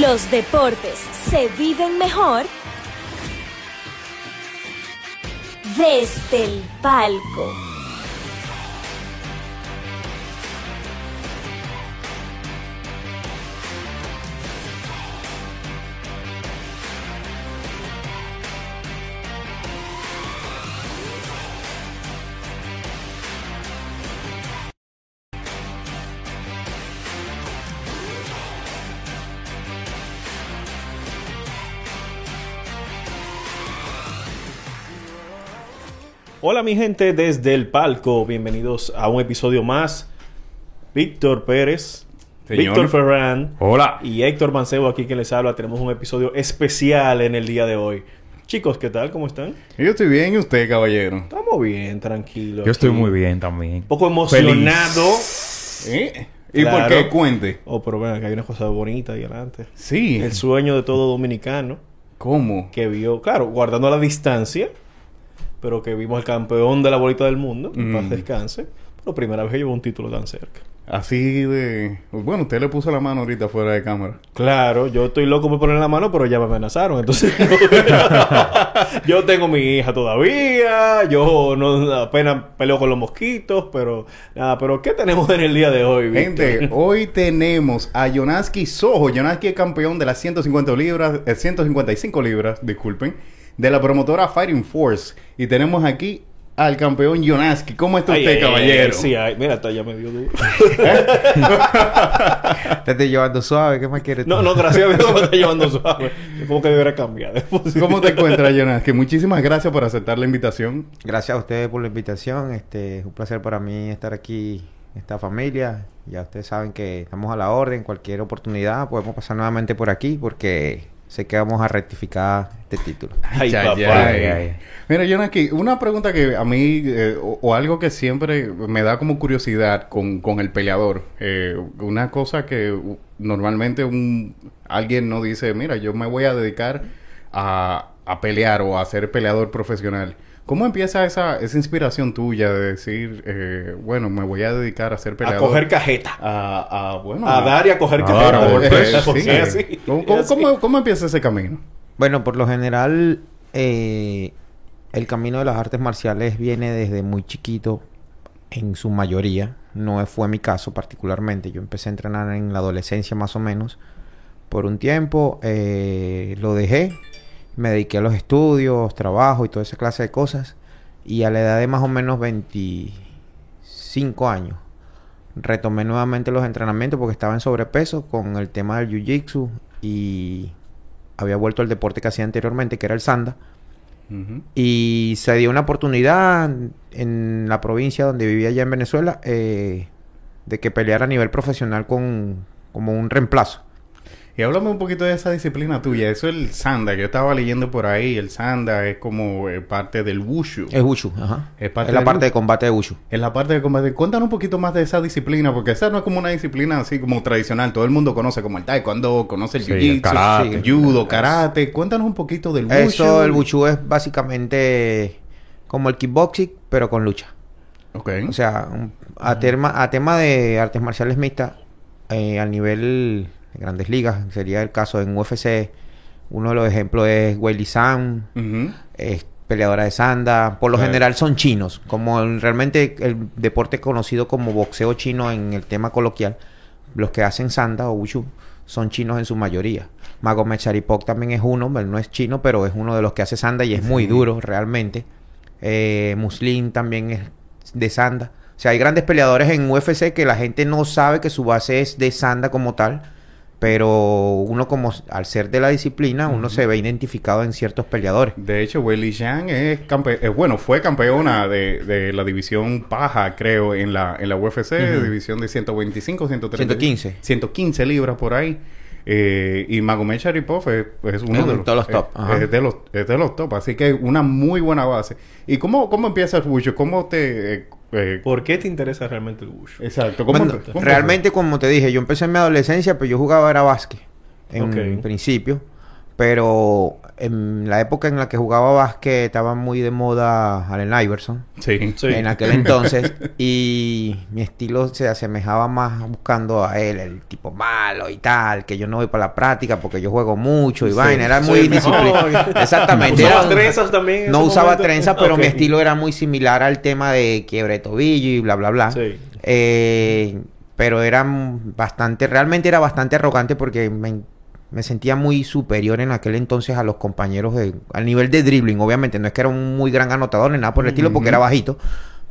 Los deportes se viven mejor desde el palco. Hola mi gente desde el palco, bienvenidos a un episodio más. Víctor Pérez. Víctor Ferran Hola. y Héctor Mancebo aquí quien les habla. Tenemos un episodio especial en el día de hoy. Chicos, ¿qué tal? ¿Cómo están? Yo estoy bien y usted, caballero. Estamos bien, tranquilos. Yo estoy aquí. muy bien también. Un poco emocionado. ¿Eh? ¿Y Claro. por qué? Cuente. Oh, pero ven, acá hay una cosa bonita ahí adelante. Sí. El sueño de todo dominicano ¿Cómo? que vio, claro, guardando la distancia, pero que vimos al campeón de la bolita del mundo, en paz Mm. descanse, por primera vez que llevó un título tan cerca. Así de... Bueno, usted le puso la mano ahorita fuera de cámara. Claro, yo estoy loco por poner la mano, pero ya me amenazaron, entonces yo tengo mi hija todavía, yo no apenas peleo con los mosquitos, pero nada, pero ¿qué tenemos en el día de hoy? Víctor? Gente, hoy tenemos a Yonaski Sojo. Yonaski es campeón de las 150 libras, eh, 155 libras, disculpen, de la promotora Fighting Force. Y tenemos aquí al campeón Yonaski. ¿Cómo está Ay, usted, ay, ay, caballero? sí, ay, mira, hasta ya me dio duro. Te estoy llevando suave, ¿qué más quieres? tú? no, no, gracias a Dios me está llevando suave. Como que debería cambiar. ¿Cómo te encuentras, Yonaski? Muchísimas gracias por aceptar la invitación. Gracias a ustedes por la invitación. Este, es un placer para mí estar aquí esta familia. Ya ustedes saben que estamos a la orden. Cualquier oportunidad podemos pasar nuevamente por aquí porque sé que vamos a rectificar este título. Ay, Ya, papá. ya. Ay, ay. Mira, Jonaki, una pregunta que a mí, eh, o, o algo que siempre me da como curiosidad con, con el peleador. Eh, una cosa que normalmente un, alguien no dice, mira, yo me voy a dedicar a, a pelear o a ser peleador profesional. ¿Cómo empieza esa, esa inspiración tuya de decir, eh, bueno, me voy a dedicar a ser A peleador? coger cajeta. A, a, bueno, A dar y a coger A cajeta. dar, a golpes. Porque sí. es así. ¿Cómo, Es cómo- así. cómo- cómo empieza ese camino? Bueno, por lo general, eh, el camino de las artes marciales viene desde muy chiquito, en su mayoría. No fue mi caso particularmente. Yo empecé a entrenar en la adolescencia más o menos. Por un tiempo eh, lo dejé. Me dediqué a los estudios, trabajo y toda esa clase de cosas. Y a la edad de más o menos 25 años retomé nuevamente los entrenamientos porque estaba en sobrepeso con el tema del jiu-jitsu y había vuelto al deporte que hacía anteriormente, que era el sanda. Y se dio una oportunidad en la provincia donde vivía allá en Venezuela eh, de que peleara a nivel profesional con como un reemplazo. Y háblame un poquito de esa disciplina tuya. Eso es el sanda. que Yo estaba leyendo por ahí. El sanda es como eh, parte del wushu. Es Wushu, ajá. Es parte es la parte Wushu. de combate de Wushu. En la parte de combate. Cuéntanos un poquito más de esa disciplina. Porque esa no es como una disciplina así como tradicional. Todo el mundo conoce como el taekwondo, conoce el Sí, jiu-jitsu, el karate. el judo, karate. Cuéntanos un poquito del wushu. Eso, el Wushu es básicamente como el kickboxing, pero con lucha. Ok. O sea, a, tema, a tema de artes marciales mixtas, eh, al nivel de grandes ligas, sería el caso en UFC, uno de los ejemplos es Weili San, es peleadora de sanda, por lo general son chinos, como el- realmente el deporte conocido como boxeo chino en el tema coloquial, los que hacen sanda o wushu son chinos en su mayoría. Magomed Sharipov también es uno, él no es chino, pero es uno de los que hace sanda y es muy duro realmente. Eh, Muslim también es de sanda. O sea, hay grandes peleadores en UFC que la gente no sabe que su base es de sanda como tal, pero uno como al ser de la disciplina, uno se ve identificado en ciertos peleadores. De hecho, Weili Zhang es eh, bueno, fue campeona de, de la división paja, creo, en la, en la UFC, Ujú. división de 125, 130, 115. 115 libras por ahí. Eh, y Magomed Sharipov es, es uno Es de los, eh, top, ajá. es de los es de los top, así que una muy buena base. ¿Y cómo, cómo empieza el? ¿Cómo te eh, ¿Por qué te interesa realmente el wushu? exacto? ¿Cómo, Bueno, empe- cómo realmente, como te dije, yo empecé en mi adolescencia, pero yo jugaba era básquet en principio. Pero en la época en la que jugaba básquet estaba muy de moda Allen Iverson. Sí. Sí. En aquel entonces. y mi estilo se asemejaba más buscando a él, el tipo malo y tal. Que yo no voy para la práctica porque yo juego mucho y Sí, vaina. Era muy disciplinado. Exactamente. ¿Usabas era un- trenzas también No usaba trenzas, pero mi estilo era muy similar al tema de quiebre de tobillo y bla, bla, bla. Sí. Eh, pero era bastante, realmente era bastante arrogante porque me, me sentía muy superior en aquel entonces a los compañeros de, al nivel de dribbling. Obviamente, no es que era un muy gran anotador ni nada por el estilo porque era bajito,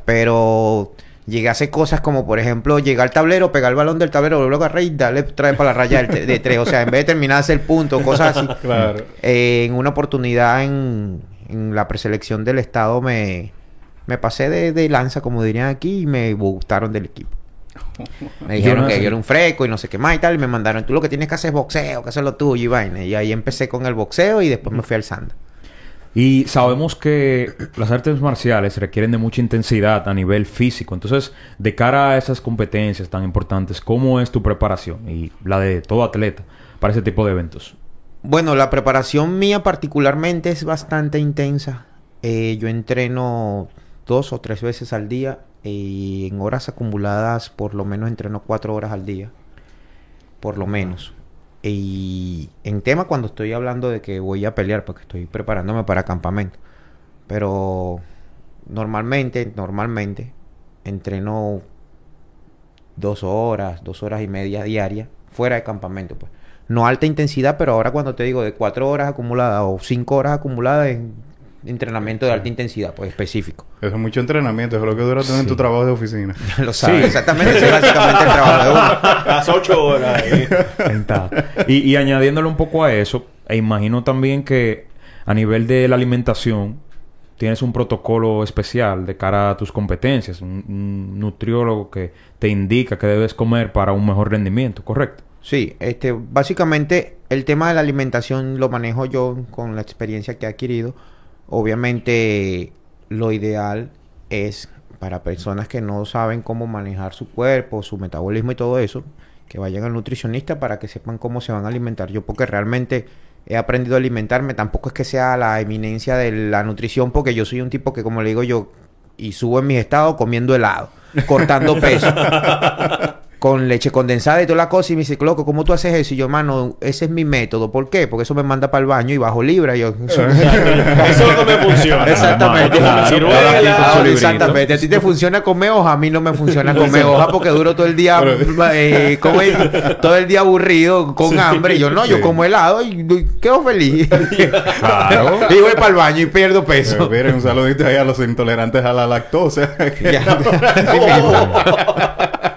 pero llegué a hacer cosas como, por ejemplo, llegar al tablero, pegar el balón del tablero, luego agarrar y darle trae para la raya de tres. O sea, en vez de terminar de hacer punto, cosas así. Claro. Eh, en una oportunidad en, en la preselección del estado me, me pasé de, de lanza, como dirían aquí, y me gustaron del equipo. Me dijeron no que sé. yo era un freco y no sé qué más y tal, y me mandaron, tú lo que tienes que hacer es boxeo, que eso es lo tuyo y vaina. Y ahí empecé con el boxeo y después me fui al sanda. Y sabemos que las artes marciales requieren de mucha intensidad a nivel físico. Entonces, de cara a esas competencias tan importantes, ¿cómo es tu preparación y la de todo atleta para ese tipo de eventos? Bueno, la preparación mía particularmente es bastante intensa. Eh, yo entreno dos o tres veces al día y en horas acumuladas por lo menos entreno cuatro horas al día. Por lo menos. Y en tema cuando estoy hablando de que voy a pelear porque estoy preparándome para campamento. Pero normalmente, normalmente entreno dos horas, dos horas y media diarias fuera de campamento, pues. No alta intensidad, pero ahora cuando te digo de cuatro horas acumuladas o cinco horas acumuladas en entrenamiento de alta intensidad, pues específico. Eso es mucho entrenamiento. Eso es lo que dura tener Sí. tu trabajo de oficina. Lo sabes, Sí. exactamente, ese es básicamente el trabajo de uno. Las ocho horas. y, y añadiéndole un poco a eso, e imagino también que a nivel de la alimentación tienes un protocolo especial de cara a tus competencias, un, un nutriólogo que te indica que debes comer para un mejor rendimiento, ¿correcto? Sí, este, básicamente el tema de la alimentación lo manejo yo con la experiencia que he adquirido. Obviamente lo ideal es para personas que no saben cómo manejar su cuerpo, su metabolismo y todo eso, que vayan al nutricionista para que sepan cómo se van a alimentar. Yo porque realmente he aprendido a alimentarme, tampoco es que sea la eminencia de la nutrición, porque yo soy un tipo que como le digo yo, y subo en mis estados comiendo helado, cortando peso. Con leche condensada y toda la cosa y me dice, loco, ¿cómo tú haces eso? Y yo, mano, ese es mi método. ¿Por qué? Porque eso me manda para el baño y bajo libra. Y yo, Eso es lo que me funciona. Exactamente. Claro. Exactamente. A ti te funciona comer hoja, a mí no me funciona comer hoja porque duro todo el día, eh, como el- todo el día aburrido, con hambre. Y yo no, yo como helado y, y quedo feliz. Claro. y voy para el baño y pierdo peso. Eh, miren, un saludito ahí a los intolerantes a la lactosa.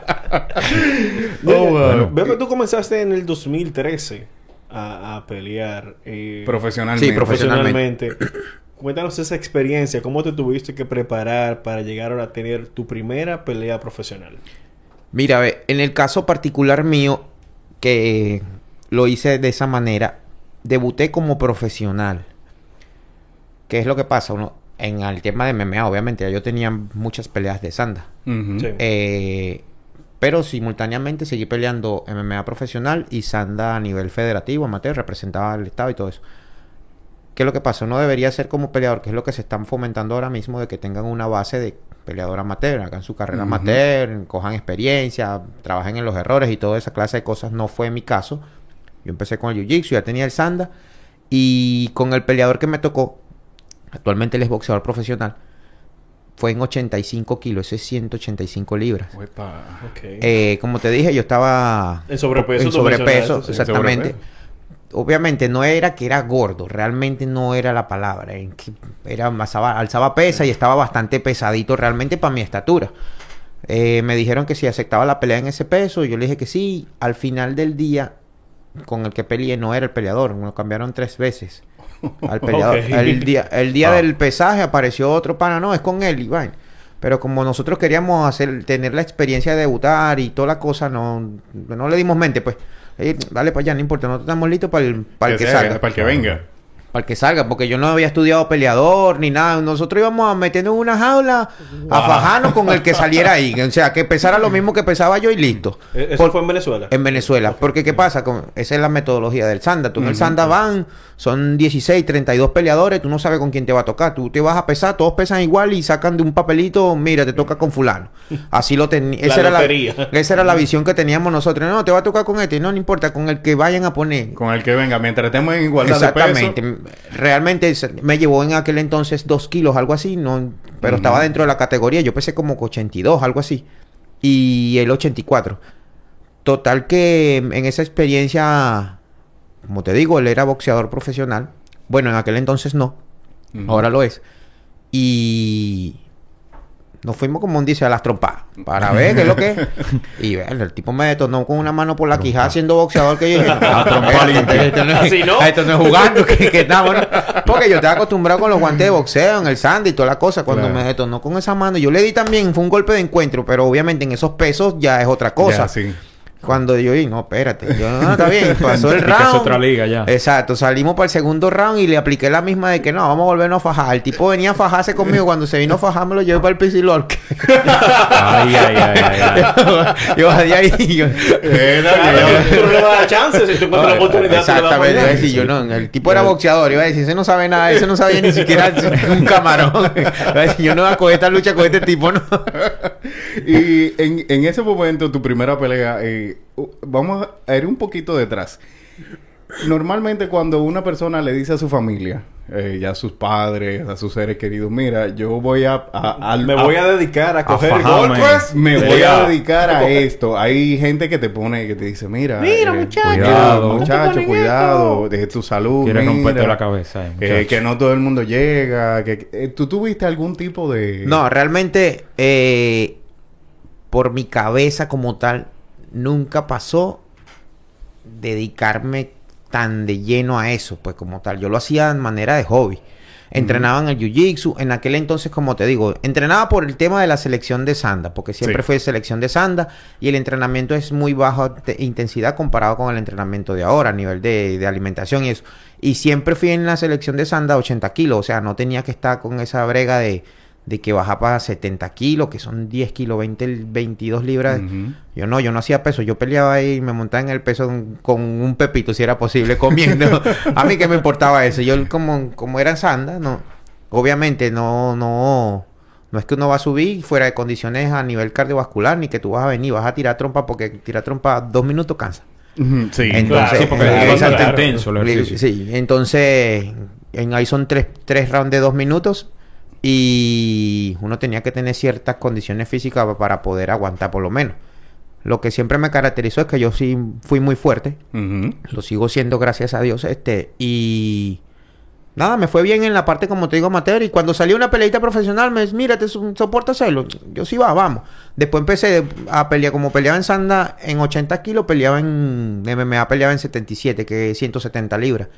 Oh, Bueno. Veo que tú comenzaste en el 2013 a, a pelear. eh, Profesionalmente. Sí, profesionalmente. profesionalmente. Cuéntanos esa experiencia, cómo te tuviste que preparar para llegar ahora a tener tu primera pelea profesional. Mira, ve, en el caso particular mío, que lo hice de esa manera, debuté como profesional. ¿Qué es lo que pasa? Uno, en el tema de MMA, obviamente, ya yo tenía muchas peleas de sanda. Sí. Eh, pero simultáneamente seguí peleando MMA profesional y sanda a nivel federativo, amateur, representaba al Estado y todo eso. ¿Qué es lo que pasa? Uno debería ser como peleador, que es lo que se están fomentando ahora mismo, de que tengan una base de peleador amateur, hagan su carrera Ujú. amateur, cojan experiencia, trabajen en los errores y toda esa clase de cosas. No fue mi caso. Yo empecé con el Jiu-Jitsu, ya tenía el sanda. Y con el peleador que me tocó, actualmente él es boxeador profesional, fue en 85 kilos, ese es 185 libras. Uepa. Ok. Eh, como te dije, yo estaba En sobrepeso, En sobrepeso, exactamente. Sobrepeso. Obviamente no era que era gordo, realmente no era la palabra. en que Era alzaba, alzaba pesa y estaba bastante pesadito realmente para mi estatura. Eh, me dijeron que si aceptaba la pelea en ese peso, yo le dije que sí. Al final del día, con el que peleé no era el peleador, me lo cambiaron tres veces. Al peleador. El día, el día Ah. del pesaje apareció otro pana, no, es con él, Iván. Pero como nosotros queríamos hacer, tener la experiencia de debutar y toda la cosa, no, no le dimos mente, pues. Eh, dale para allá, no importa, nosotros estamos listos para el, para el que, sea, salga. Para el que venga. Para el que salga, porque yo no había estudiado peleador ni nada. Nosotros íbamos a meternos en una jaula a fajarnos con el que saliera ahí. O sea, que pesara lo mismo que pesaba yo y listo. Eh, ¿Eso Por- fue en Venezuela? En Venezuela. Porque, ¿qué pasa? Con, esa es la metodología del Sanda. Tú en el Sanda van, son 16, 32 peleadores, tú no sabes con quién te va a tocar. Tú te vas a pesar, todos pesan igual y sacan de un papelito, mira, te toca con fulano. Así lo tenía. Esa, era la, esa era la visión que teníamos nosotros. No, te va a tocar con este. No, no importa, con el que vayan a poner. Con el que venga, mientras estemos en igualdad de Exactamente. peso. Realmente me llevó en aquel entonces dos kilos, algo así, no, pero estaba dentro de la categoría. Yo pesé como 82, algo así. Y el 84. Total que en esa experiencia, como te digo, él era boxeador profesional. Bueno, en aquel entonces no. Ahora lo es. Y nos fuimos como un dice a las trompadas para ver qué es lo que es. Y bueno, el tipo me detonó con una mano por la quijada siendo boxeador que yo dije, esto no es- Así no. esto no es jugando, que, que estamos, ¿no? Porque yo estaba acostumbrado con los guantes de boxeo, en el sand y toda la cosa. Cuando Claro. me detonó con esa mano, yo le di también, fue un golpe de encuentro, pero obviamente en esos pesos ya es otra cosa. Ya, sí. Cuando yo dije, no, espérate, yo, no, está bien, pasó el Y round. es otra liga ya. Exacto, salimos para el segundo round y le apliqué la misma de que no, vamos a volvernos a fajar. El tipo venía a fajarse conmigo, cuando se vino a fajar me lo llevé para el Pisilorque. Ay, ay, ay, ay, ay. yo de ahí, yo, tú no le vas a dar chance. Si tú encuentras la oportunidad, tú le das Exactamente, iba a decir, yo no, el tipo era boxeador, iba a decir, ese no sabe nada, ese no sabía ni siquiera un camarón. Iba a decir, yo no voy a coger esta lucha con este tipo, no. Y en, en ese momento, tu primera pelea, eh, vamos a ir un poquito detrás. Normalmente cuando una persona le dice a su familia, eh, ya a sus padres, a sus seres queridos, mira, yo voy a... a- a- Me voy a dedicar a coger golpes. me voy a dedicar a esto. Hay gente que te pone, que te dice, mira, Mira, eh, muchacho, cuidado, muchacho, cuidado, de tu salud, Quiere mira, romperte la cabeza, eh, que, muchacho. que no todo el mundo llega, que, eh, ¿tú tuviste algún tipo de...? No, realmente, eh, por mi cabeza como tal, nunca pasó dedicarme tan de lleno a eso, pues como tal. Yo lo hacía de manera de hobby. Entrenaba en el jiu-jitsu. En aquel entonces, como te digo, entrenaba por el tema de la selección de sanda, porque siempre Sí. fue selección de sanda y el entrenamiento es muy bajo de intensidad comparado con el entrenamiento de ahora, a nivel de, de alimentación y eso. Y siempre fui en la selección de sanda a 80 kilos, o sea, no tenía que estar con esa brega de, de que baja para 70 kilos, que son 10 kilos, 20, 22 libras. Yo no, yo no hacía peso, yo peleaba ahí y me montaba en el peso con, un pepito si era posible comiendo. a mí que me importaba eso. Yo como, como era sanda, no, obviamente no, no, no es que uno va a subir fuera de condiciones a nivel cardiovascular, ni que tú vas a venir, vas a tirar trompa porque tirar trompa dos minutos cansa. Sí, Entonces, claro, Sí, porque eh, es intenso el ejercicio. Sí, entonces en ahí son tres, tres rounds de dos minutos y uno tenía que tener ciertas condiciones físicas para poder aguantar por lo menos. Lo que siempre me caracterizó es que yo sí fui muy fuerte, lo sigo siendo gracias a Dios, este, y nada, me fue bien en la parte como te digo amateur y cuando salió una peleita profesional me dice, mira, te so- soporto hacerlo, yo sí va, vamos. Después empecé a pelear, como peleaba en Sanda en 80 kilos, peleaba en MMA, peleaba en 77, que es 170 libras.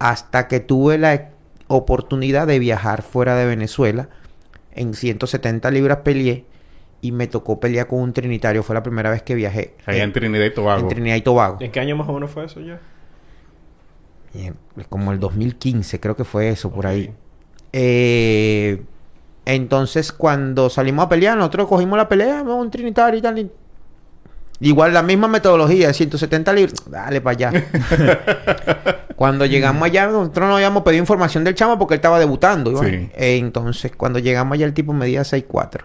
Hasta que tuve la oportunidad de viajar fuera de Venezuela, en 170 libras peleé y me tocó pelear con un trinitario, fue la primera vez que viajé. Allá en Trinidad y Tobago. en Trinidad y Tobago. ¿En qué año más o menos fue eso ya? Bien, Como el 2015, creo que fue eso, por ahí. Eh, entonces, cuando salimos a pelear, nosotros cogimos la pelea, un trinitario y tal. y- Igual la misma metodología, 170 libras, dale para allá. cuando llegamos allá, nosotros no habíamos pedido información del chamo porque él estaba debutando. ¿no? Sí. Entonces, cuando llegamos allá, el tipo medía 6'4,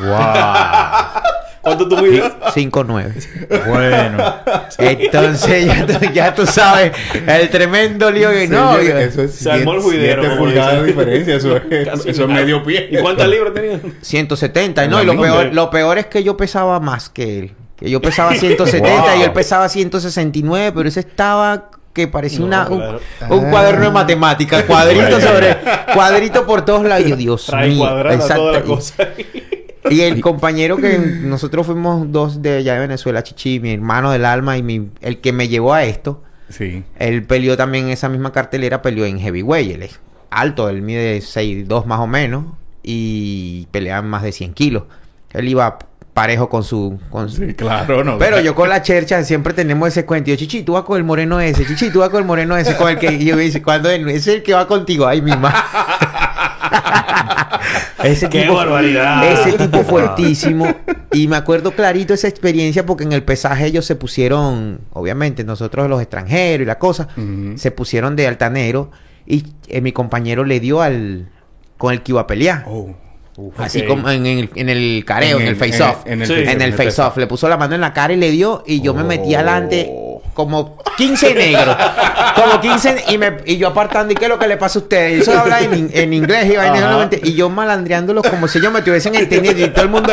Wow. ¿Cuánto tú mides? 5'9. bueno. Entonces, ya tú, ya tú sabes, el tremendo lío que no. Señores, yo- eso es Se armó el juidero, de diferencia. Eso es, Casi eso es medio pie. ¿Y cuántas libras tenías? 170, y La no, y lo peor, lo peor es que yo pesaba más que él. Que yo pesaba 170 y él pesaba 169, pero ese estaba que parecía No, una, un, cuaderno de matemáticas, cuadrito sobre cuadrito por todos lados. Yo, Dios Trae mío, exacto. toda la Y- cosa. Y el compañero que nosotros fuimos dos de allá de Venezuela, Chichi, mi hermano del alma y mi, el que me llevó a esto, Sí. él peleó también en esa misma cartelera, peleó en heavyweight. Él es alto, él mide 6'2 más o menos y pelea más de 100 kilos. Él iba parejo con su... Con su- Sí, claro, no. Pero yo con la chercha siempre tenemos ese cuento. Yo, Chichi, tú vas con el moreno ese. Chichi, tú vas con el moreno ese. Con el que... Y yo me dice, cuando es es el que va contigo? Ay, mi madre. ese ¡Qué tipo... barbaridad! Ese tipo fuertísimo. Y me acuerdo clarito esa experiencia porque en el pesaje ellos se pusieron, obviamente, nosotros los extranjeros y la cosa, se pusieron de altanero y eh, mi compañero le dio al con el que iba a pelear. Oh. Así como en, el, en el careo, en, el face-off. En el, Sí. Face-off. Le puso la mano en la cara y le dio. Y yo me metí Oh. adelante como 15 negros. como 15. Y, me, y yo apartando. ¿Y qué es lo que le pasa a ustedes? Y eso habla en, en inglés. Y, vaina, y yo malandreándolos como si ellos me tuviesen entendido. Y todo el mundo.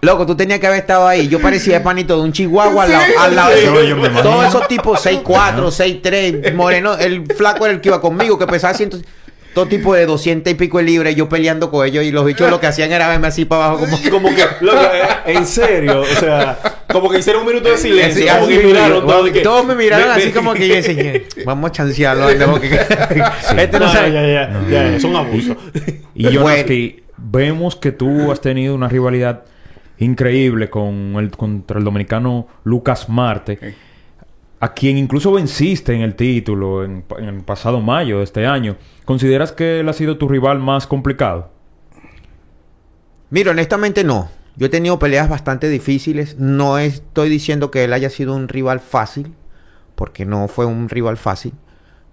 Loco, tú tenías que haber estado ahí. Yo parecía el panito de un chihuahua al lado, al lado de sí. No. Todos esos tipos 6'4, 6'3, moreno. El flaco era el que iba conmigo, que pesaba 100. Todo tipo de 200 y pico de libras. Yo peleando con ellos. Y los bichos lo que hacían era verme así para abajo, como. Como que, loco, eh, en serio, o sea, como que hicieron un minuto de silencio, Sí, como así, que miraron todo de que- todos me miraron así como que yo decía, vamos a chancearlo. que- Este no No, sabe. ya, ya, ya, ya, es un abuso. Y yo Bueno. vemos que tú has tenido una rivalidad increíble con el, contra el dominicano Lucas Marte, a quien incluso venciste en el título en, el pasado mayo de este año. ¿Consideras que él ha sido tu rival más complicado? Mira, honestamente no. Yo he tenido peleas bastante difíciles. No estoy diciendo que él haya sido un rival fácil, porque no fue un rival fácil.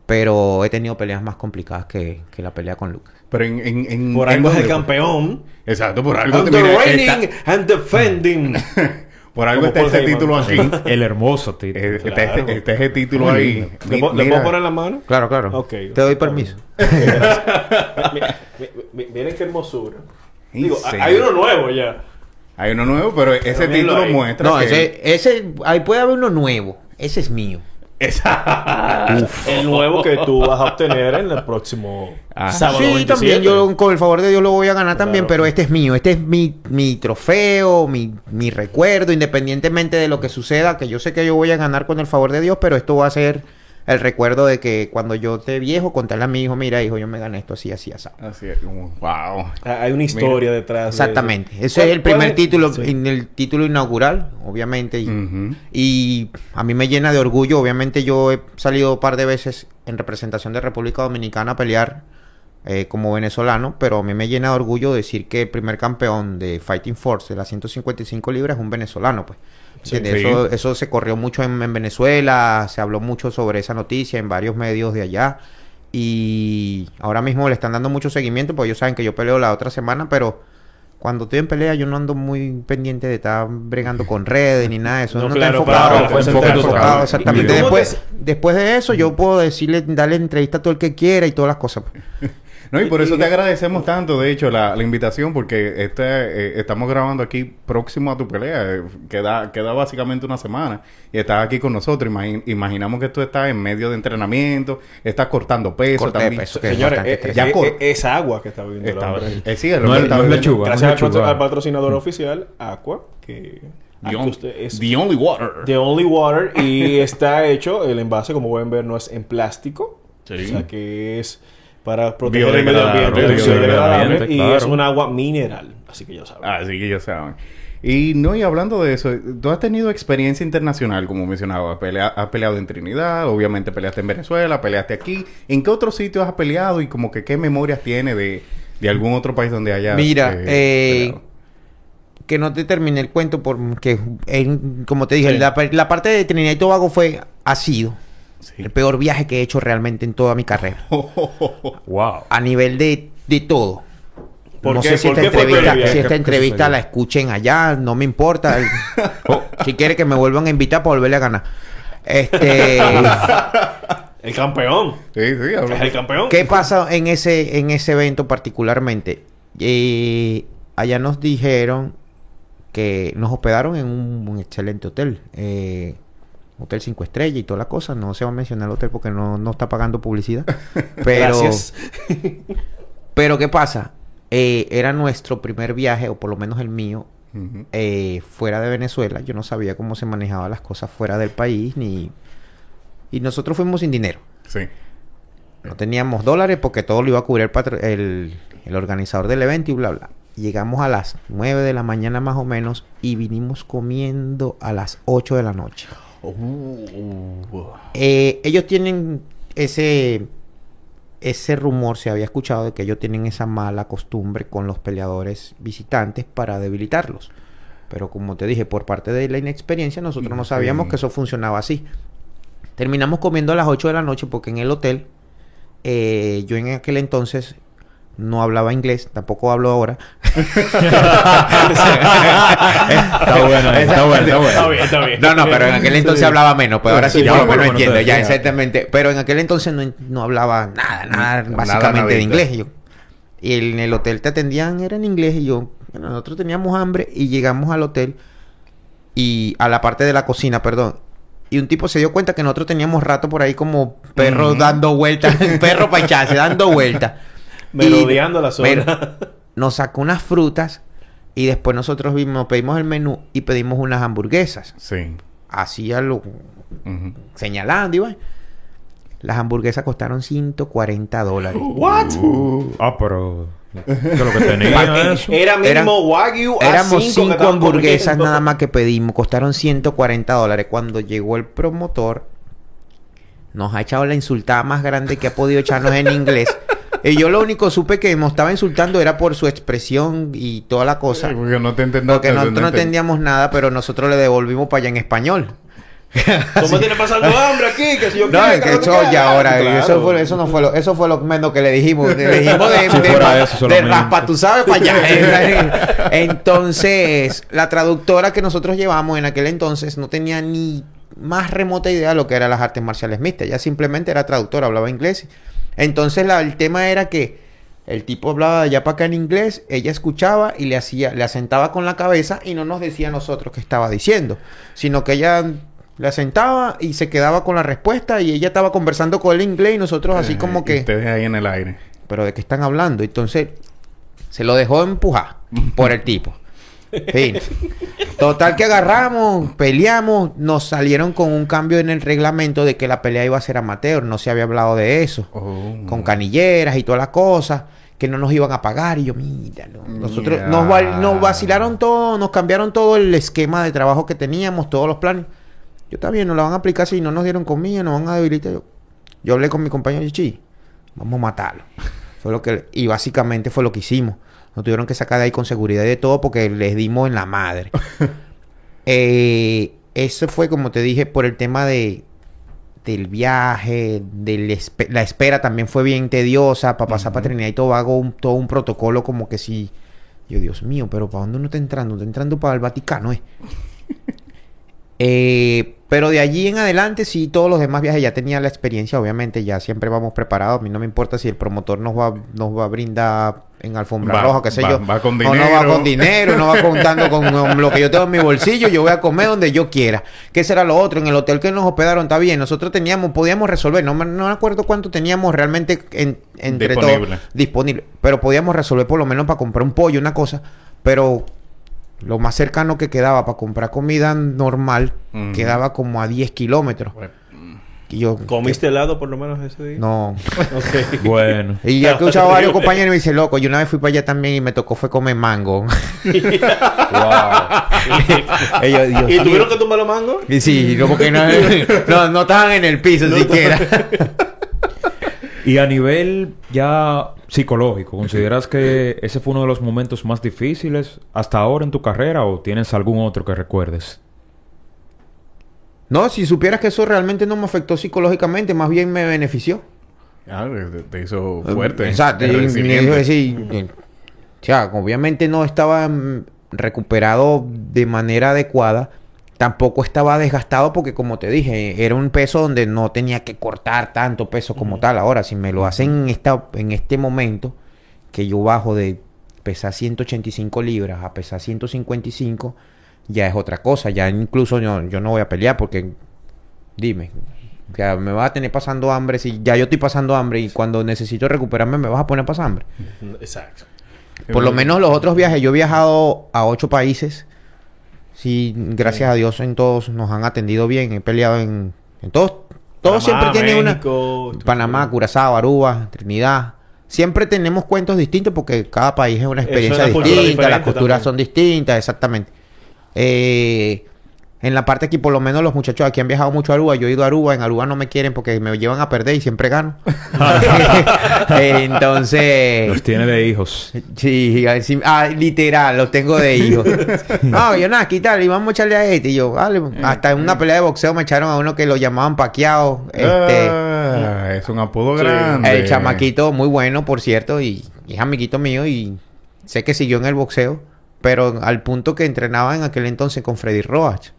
Pero he tenido peleas más complicadas que, que la pelea con Lucas. Pero en... en, en Por en algo es el campeón. Exacto, por algo... And te- the mira, reigning está- and defending. por algo está ese título aquí. El hermoso título. Claro. este, está ese título Muy ahí. ¿Le, puedo poner la mano? Claro, claro. Ok. Te doy permiso. Mi- mi- mi- Miren qué hermosura. ¿En Digo, hay uno nuevo ya. Hay uno nuevo, pero ese título muestra No, que... ese, ese, ahí puede haber uno nuevo. Ese es mío. El nuevo que tú vas a obtener en el próximo Ah. sábado sí, 27. también. Yo con el favor de Dios lo voy a ganar también, pero este es mío. Este es mi, mi trofeo, mi, mi recuerdo, independientemente de lo que suceda, que yo sé que yo voy a ganar con el favor de Dios, pero esto va a ser el recuerdo de que cuando yo esté viejo, contarle a mi hijo, mira, hijo, yo me gané esto así, así, así. Así es, como, wow. Ah, Hay una historia detrás. de- Exactamente. Ese ¿Cuál- es el primer título, Sí. en el título inaugural, obviamente. Y, y a mí me llena de orgullo. Obviamente yo he salido un par de veces en representación de República Dominicana a pelear eh, como venezolano, pero a mí me llena de orgullo decir que el primer campeón de Fighting Force de las 155 libras es un venezolano, pues. Sí, sí. Eso, eso se corrió mucho en, en Venezuela, se habló mucho sobre esa noticia en varios medios de allá. Y ahora mismo le están dando mucho seguimiento, porque ellos saben que yo peleo la otra semana, pero cuando estoy en pelea yo no ando muy pendiente de estar bregando con redes ni nada de eso. No, Uno claro, está enfocado, claro, pues, enfocado, enfocado. enfocado, ¿Y exactamente. te- Después, después de eso yo puedo decirle, darle entrevista a todo el que quiera y todas las cosas. No, y por Y- eso y- te agradecemos tanto, de hecho, la, la invitación, porque este, eh, estamos grabando aquí próximo a tu pelea. eh, queda, queda básicamente una semana. Y estás aquí con nosotros. Imagi- imaginamos que tú estás en medio de entrenamiento, estás cortando peso también. peso. que es Señores, eh. Ya es agua que está bebiendo el Está- eh, sí, el No es- está no es bebiendo. lechuga. Gracias al, Lechuga. al patrocinador oficial, Aqua, que The, on- es the only water. The Only Water y está hecho, el envase como pueden ver no es en plástico, Sí. o sea que es para proteger el medio ambiente, biodegradable, y claro. es un agua mineral, así que ya saben. Así que ya saben. Y no, y hablando de eso, tú has tenido experiencia internacional, como mencionaba. Pelea, has peleado en Trinidad, obviamente peleaste en Venezuela, peleaste aquí. ¿En qué otros sitios has peleado y como que qué memorias tienes de, de algún otro país donde hayas Mira, eh, eh, que no te terminé el cuento porque, en- como te dije, Sí. la, la parte de Trinidad y Tobago fue, ha sido Sí. el peor viaje que he hecho realmente en toda mi carrera. Wow. A nivel de, de todo. ¿Por no qué? sé si ¿Por esta qué entrevista, si esta ¿Qué- qué entrevista la escuchen allá, no me importa. El- si quiere que me vuelvan a invitar para volverle a ganar. Este, El campeón, Sí, sí, es el campeón. ¿Qué pasa en ese, en ese evento particularmente? Eh, allá nos dijeron que nos hospedaron en un, un excelente hotel. eh, hotel 5 estrellas y toda la cosa. No se va a mencionar el hotel porque no, no está pagando publicidad. Pero, Gracias. pero ¿qué pasa? Eh, era nuestro primer viaje, o por lo menos el mío, eh, fuera de Venezuela. Yo no sabía cómo se manejaban las cosas fuera del país, ni... Y nosotros fuimos sin dinero. Sí. No teníamos dólares porque todo lo iba a cubrir el, patro- el, el organizador del evento y bla, bla. Llegamos a las 9 de la mañana más o menos y vinimos comiendo a las 8 de la noche. Uh, Eh, ellos tienen ese ese rumor se había escuchado de que ellos tienen esa mala costumbre con los peleadores visitantes para debilitarlos. Pero como te dije, por parte de la inexperiencia, nosotros no sabíamos que eso funcionaba así. Terminamos comiendo a las 8 de la noche porque en el hotel, eh, yo en aquel entonces no hablaba inglés, tampoco hablo ahora. Está bueno, está bueno, está bueno. Está bien, está bien. No, no, pero en aquel entonces hablaba menos, pues ahora sí, Sí, ya menos menos entiendo, ya exactamente. Pero en aquel entonces no, no hablaba nada, nada, básicamente de inglés. Y, yo- y en el hotel te atendían, era en inglés, y yo, bueno, nosotros teníamos hambre y llegamos al hotel y a la parte de la cocina, perdón. Y un tipo se dio cuenta que nosotros teníamos rato por ahí como perros dando vueltas, perro para echarse, dando vueltas. Merodeando la zona. Nos sacó unas frutas y después nosotros vimos, pedimos el menú y pedimos unas hamburguesas. Sí. Así a lo señalando, y. Las hamburguesas costaron 140 dólares. What? Ah, pero... ¿Qué es lo que tenía eso? Era mismo Eran- Wagyu A5 Éramos que cinco hamburguesas nada más que pedimos. Costaron 140 dólares. Cuando llegó el promotor, nos ha echado la insultada más grande que ha podido echarnos en inglés. Y yo lo único supe que nos estaba insultando era por su expresión y toda la cosa. Sí, porque no te entendía. Porque nosotros no entendíamos nada, pero nosotros le devolvimos para allá en español. ¿Tú me tienes pasando hambre aquí? Que si yo No, quiero, es que eso ya ahora, Claro. eso, fue, eso no fue lo, eso fue lo menos que le dijimos. Le dijimos de, Si de, fuera de eso solamente. raspa, tú sabes, para allá. entonces, la traductora que nosotros llevamos en aquel entonces no tenía ni más remota idea de lo que eran las artes marciales mixtas. Ella simplemente era traductora, hablaba inglés. Entonces, la- el tema era que el tipo hablaba de allá para acá en inglés, ella escuchaba y le hacía, le asentaba con la cabeza y no nos decía a nosotros qué estaba diciendo, sino que ella le asentaba y se quedaba con la respuesta y ella estaba conversando con el inglés y nosotros así como que, Ustedes ahí en el aire. pero de qué están hablando. Entonces se lo dejó empujar por el tipo. Fin. Total que agarramos, peleamos, nos salieron con un cambio en el reglamento de que la pelea iba a ser amateur, no se había hablado de eso Oh. con canilleras y todas las cosas que no nos iban a pagar y yo mira no. nosotros nos, nos vacilaron todo nos cambiaron todo el esquema de trabajo que teníamos todos los planes yo también nos la van a aplicar si no nos dieron comida nos van a debilitar yo, yo hablé con mi compañero Chichi vamos a matarlo fue lo que y básicamente fue lo que hicimos nos tuvieron que sacar de ahí con seguridad y de todo porque les dimos en la madre eh, eso fue como te dije por el tema de del viaje, del espe- la espera también fue bien tediosa para pasar para Trinidad y Tobago, un, todo un protocolo como que si, yo Dios mío, pero ¿para dónde uno está entrando? Está entrando para el Vaticano, ¿eh? Eh, pero de allí en adelante, sí, todos los demás viajes ya tenía la experiencia, obviamente, ya siempre vamos preparados. A mí no me importa si el promotor nos va, nos va a brindar en alfombra Va- roja, qué sé va- yo. va con O no va con dinero, no va contando con lo que yo tengo en mi bolsillo, yo voy a comer donde yo quiera. ¿Qué será lo otro? En el hotel que nos hospedaron está bien, nosotros teníamos, podíamos resolver, no me, no acuerdo cuánto teníamos realmente en- entre Disponible. todos disponible, pero podíamos resolver por lo menos para comprar un pollo, una cosa, pero lo más cercano que quedaba para comprar comida normal quedaba como a 10 kilómetros. Y yo, ¿Comiste helado por lo menos ese día? no. Ok. Bueno. Y yo he escuchado a varios compañeros y me dice, loco, yo una vez fui para allá también y me tocó fue comer mango. Ellos, Dios ¿Y tuvieron que tumbar los mangos? Y sí, no, porque no, no, no estaban en el piso siquiera. Y a nivel ya psicológico, ¿consideras que ese fue uno de los momentos más difíciles hasta ahora en tu carrera o tienes algún otro que recuerdes? No, si supieras que eso realmente no me afectó psicológicamente, más bien me benefició. Ah, te, te hizo fuerte. Exacto. eh, o sea, obviamente no estaba mm, recuperado de manera adecuada. Tampoco estaba desgastado porque, como te dije, era un peso donde no tenía que cortar tanto peso como tal. Ahora, si me lo hacen en, esta, en este momento, que yo bajo de pesar 185 libras a pesar 155, ya es otra cosa. Ya incluso yo, yo no voy a pelear porque, dime, o sea, me vas a tener pasando hambre. Si ya yo estoy pasando hambre y cuando necesito recuperarme me vas a poner a pasar hambre. Exacto. Por lo menos los otros viajes, yo he viajado a ocho países. Sí, gracias a Dios en todos nos han atendido bien. He peleado en, en todos. Todos Panamá, siempre tienen una... Panamá, Curazao, Aruba, Trinidad, Siempre tenemos cuentos distintos porque cada país es una experiencia una distinta, las culturas también. son distintas, exactamente. Eh, en la parte aquí, por lo menos los muchachos aquí han viajado mucho a Aruba. Yo he ido a Aruba. En Aruba no me quieren porque me llevan a perder y siempre gano. Entonces... Los tiene de hijos. Sí, ah, literal, lo tengo de hijo. No, yo nada, tal, y vamos a echarle a este. Y yo, vale, hasta en una pelea de boxeo me echaron a uno que lo llamaban paqueado. Este, Ah, es un apodo Sí. grande. el chamaquito, muy bueno, por cierto, y, y es amiguito mío y sé que siguió en el boxeo, pero al punto que entrenaba en aquel entonces con Freddy Roach.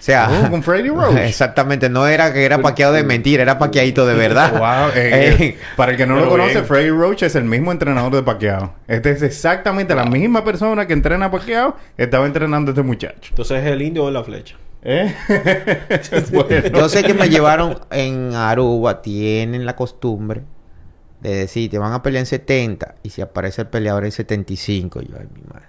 O sea, Oh, con Freddy Roach. exactamente, no era que era paqueado de mentira, era paqueadito de verdad. Wow, eh, Eh, para el que no pero lo conoce, bien. Freddy Roach es el mismo entrenador de Pacquiao. Este es exactamente la misma persona que entrena a Pacquiao. Estaba entrenando a este muchacho. Entonces es el indio o la flecha. ¿Eh? Bueno. Yo sé que me llevaron en Aruba, tienen la costumbre de decir, te van a pelear en 70 y si aparece el peleador en 75, yo, ay, mi madre.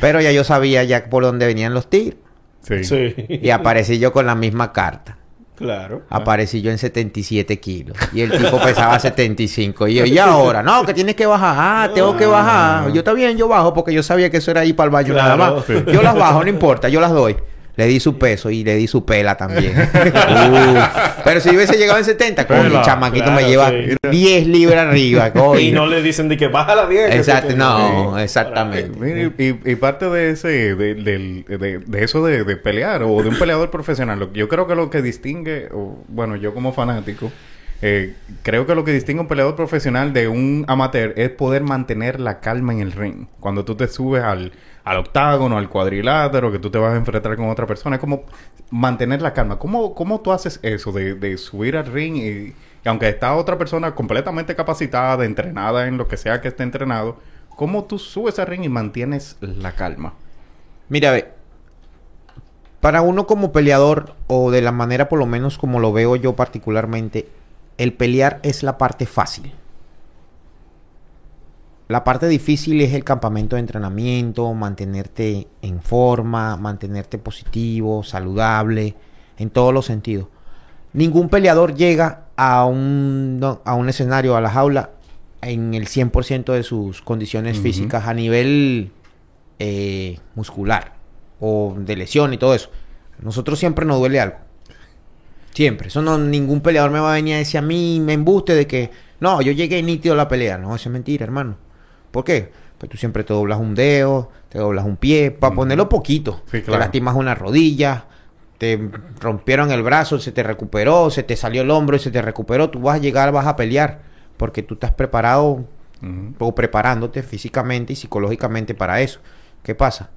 Pero ya yo sabía ya por dónde venían los tiros Sí. Sí. y aparecí yo con la misma carta. Claro. Aparecí yo en 77 kilos y el tipo pesaba 75 y yo, ¿y ahora? No, que tienes que bajar. Ah, tengo que bajar. Yo está bien, yo bajo porque yo sabía que eso era ir para el baño Claro. nada más. Sí. Yo las bajo, no importa, yo las doy. Le di su peso y le di su pela también. Uf. Pero si hubiese llegado en 70, coño, el chamaquito claro, me lleva sí. 10 libras arriba, coño. Y no le dicen de que baja la 10. que Exacto, no, Sí. exactamente. Y, y parte de ese, de, del- de- de eso de, de pelear o de un peleador profesional, lo- yo creo que lo que distingue, o, bueno, yo como fanático, eh, creo que lo que distingue a un peleador profesional de un amateur es poder mantener la calma en el ring. Cuando tú te subes al, al octágono, al cuadrilátero, que tú te vas a enfrentar con otra persona, es como mantener la calma. ¿Cómo, cómo tú haces eso de, de subir al ring y, y aunque está otra persona completamente capacitada, entrenada en lo que sea que esté entrenado, ¿cómo tú subes al ring y mantienes la calma? Mira, ve. Para uno como peleador, o de la manera por lo menos como lo veo yo particularmente, el pelear es la parte fácil. La parte difícil es el campamento de entrenamiento, mantenerte en forma, mantenerte positivo, saludable, en todos los sentidos. Ningún peleador llega a un, a un escenario, a la jaula, en el 100% de sus condiciones físicas a nivel eh, muscular o de lesión y todo eso. A nosotros siempre nos duele algo. Siempre. Eso no, ningún peleador me va a venir a decir a mí, me embuste de que, no, yo llegué nítido a la pelea. No, eso es mentira, hermano. ¿Por qué? Pues tú siempre te doblas un dedo, te doblas un pie, para ponerlo poquito. Sí, Te lastimas una rodilla, te rompieron el brazo, se te recuperó, se te salió el hombro y se te recuperó. Tú vas a llegar, vas a pelear, porque tú estás preparado o preparándote físicamente y psicológicamente para eso. ¿Qué pasa?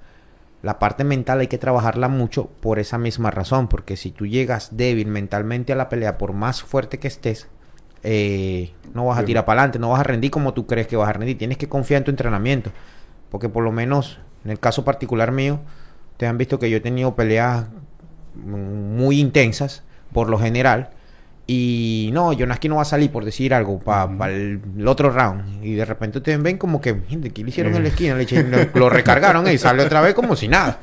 La parte mental hay que trabajarla mucho por esa misma razón, porque si tú llegas débil mentalmente a la pelea, por más fuerte que estés, eh, no vas a tirar para adelante, no vas a rendir como tú crees que vas a rendir. Tienes que confiar en tu entrenamiento, porque por lo menos en el caso particular mío, te han visto que yo he tenido peleas muy intensas, por lo general, y no, Jonaski no va a salir por decir algo para el, otro round. Y de repente ustedes ven como que, gente, ¿qué le hicieron en la Eh. esquina? Le eché- lo, lo recargaron y sale otra vez como si nada.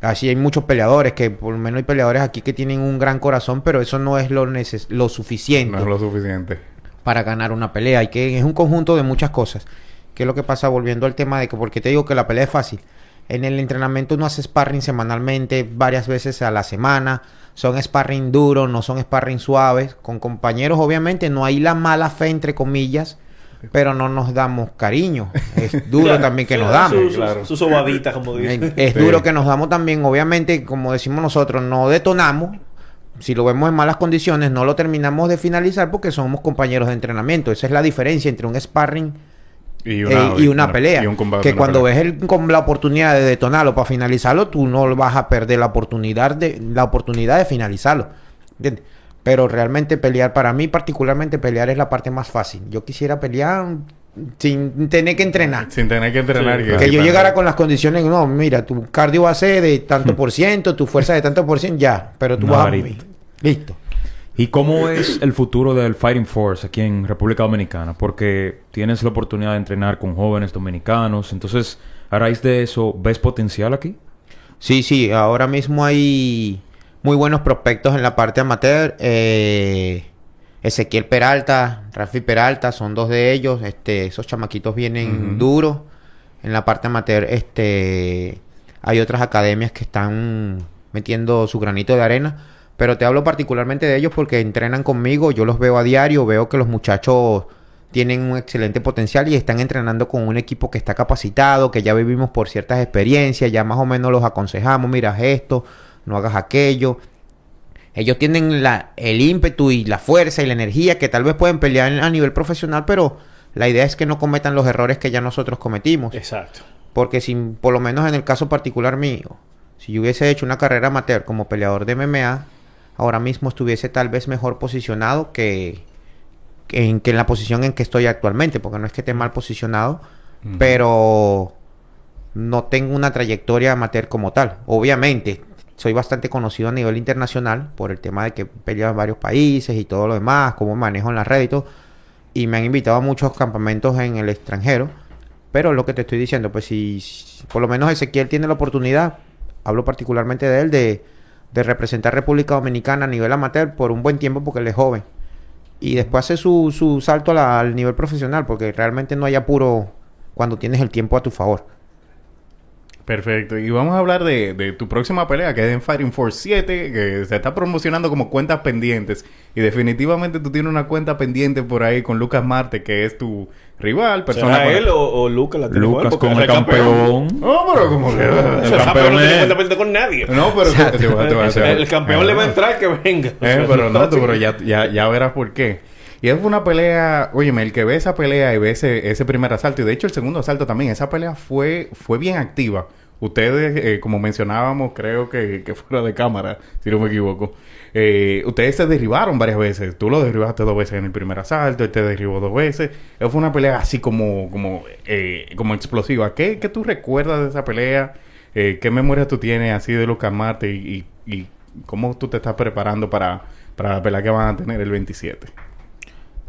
Así hay muchos peleadores, que por lo menos hay peleadores aquí que tienen un gran corazón, pero eso no es lo, neces lo suficiente No es lo suficiente. para ganar una pelea. Y que es un conjunto de muchas cosas. ¿Qué es lo que pasa? Volviendo al tema de que, porque te digo que la pelea es fácil. En el entrenamiento uno hace sparring semanalmente, varias veces a la semana. Son sparring duros, no son sparring suaves. Con compañeros, obviamente, no hay la mala fe, entre comillas, pero no nos damos cariño. Es duro Claro, también que sí, nos damos. su- claro. Su sobadita, como dicen. Es Sí. duro que nos damos también, obviamente, como decimos nosotros, no detonamos. Si lo vemos en malas condiciones, no lo terminamos de finalizar porque somos compañeros de entrenamiento. Esa es la diferencia entre un sparring Y eh, y una pelea. y un combate, que una cuando pelea. ves el, con la oportunidad de detonarlo para finalizarlo, tú no vas a perder la oportunidad de, la oportunidad de finalizarlo. ¿Entiendes? Pero realmente pelear, para mí particularmente pelear es la parte más fácil. Yo quisiera pelear sin tener que entrenar. Sin tener que entrenar. Sí. Que yo llegara con las condiciones, no, mira, tu cardio va a ser de tanto por ciento, tu fuerza de tanto por ciento, ya, pero tú vas a... Listo. ¿Y cómo es el futuro del Fighting Force aquí en República Dominicana? Porque tienes la oportunidad de entrenar con jóvenes dominicanos. Entonces, a raíz de eso, ¿ves potencial aquí? Sí, sí, ahora mismo hay muy buenos prospectos en la parte amateur. eh, Ezequiel Peralta, Rafi Peralta, son dos de ellos. Este, esos chamaquitos vienen Ujú. duros. En la parte amateur, este, hay otras academias que están metiendo su granito de arena. Pero te hablo particularmente de ellos porque entrenan conmigo, yo los veo a diario, veo que los muchachos tienen un excelente potencial y están entrenando con un equipo que está capacitado, que ya vivimos por ciertas experiencias, ya más o menos los aconsejamos, mira haz esto, no hagas aquello. Ellos tienen la, el ímpetu y la fuerza y la energía que tal vez pueden pelear a nivel profesional, pero la idea es que no cometan los errores que ya nosotros cometimos. Exacto. Porque si, por lo menos en el caso particular mío, si yo hubiese hecho una carrera amateur como peleador de MMA, ahora mismo estuviese tal vez mejor posicionado que, en, que en la posición en que estoy actualmente, porque no es que esté mal posicionado, pero no tengo una trayectoria amateur como tal. Obviamente, soy bastante conocido a nivel internacional por el tema de que peleo en varios países y todo lo demás, cómo manejo en las redes y todo. Me han invitado a muchos campamentos en el extranjero. Pero lo que te estoy diciendo, pues si, por lo menos Ezequiel tiene la oportunidad, hablo particularmente de él, de, de representar República Dominicana a nivel amateur por un buen tiempo porque él es joven. Y después hace su, su salto al nivel profesional porque realmente no hay apuro cuando tienes el tiempo a tu favor. Perfecto. Y vamos a hablar de, de tu próxima pelea, que es en Fighting Force 7, que se está promocionando como cuentas pendientes. Y definitivamente tú tienes una cuenta pendiente por ahí con Lucas Marte, que es tu rival, persona ¿Será con- él o, o Lucas la tiene Lucas igual? Porque como el campeón. No, pero como que... El campeón no tiene cuenta pendiente con nadie. No, pero te, te te el campeón le va a entrar que venga. Eh, pero no, tú, pero ya, ya, ya verás por qué. Y es una pelea, óyeme, el que ve esa pelea y ve ese, ese primer asalto, y de hecho el segundo asalto también, esa pelea fue, fue bien activa. Ustedes, eh, como mencionábamos, creo que, que fuera de cámara, si no me equivoco, eh, ustedes se derribaron varias veces. Tú lo derribaste dos veces en el primer asalto, él te derribó dos veces. Fue una pelea así como, como, eh, como explosiva. ¿Qué, ¿Qué tú recuerdas de esa pelea? Eh, ¿Qué memoria tú tienes así de Lucas Marte y, y, y cómo tú te estás preparando para, para la pelea que van a tener el 27?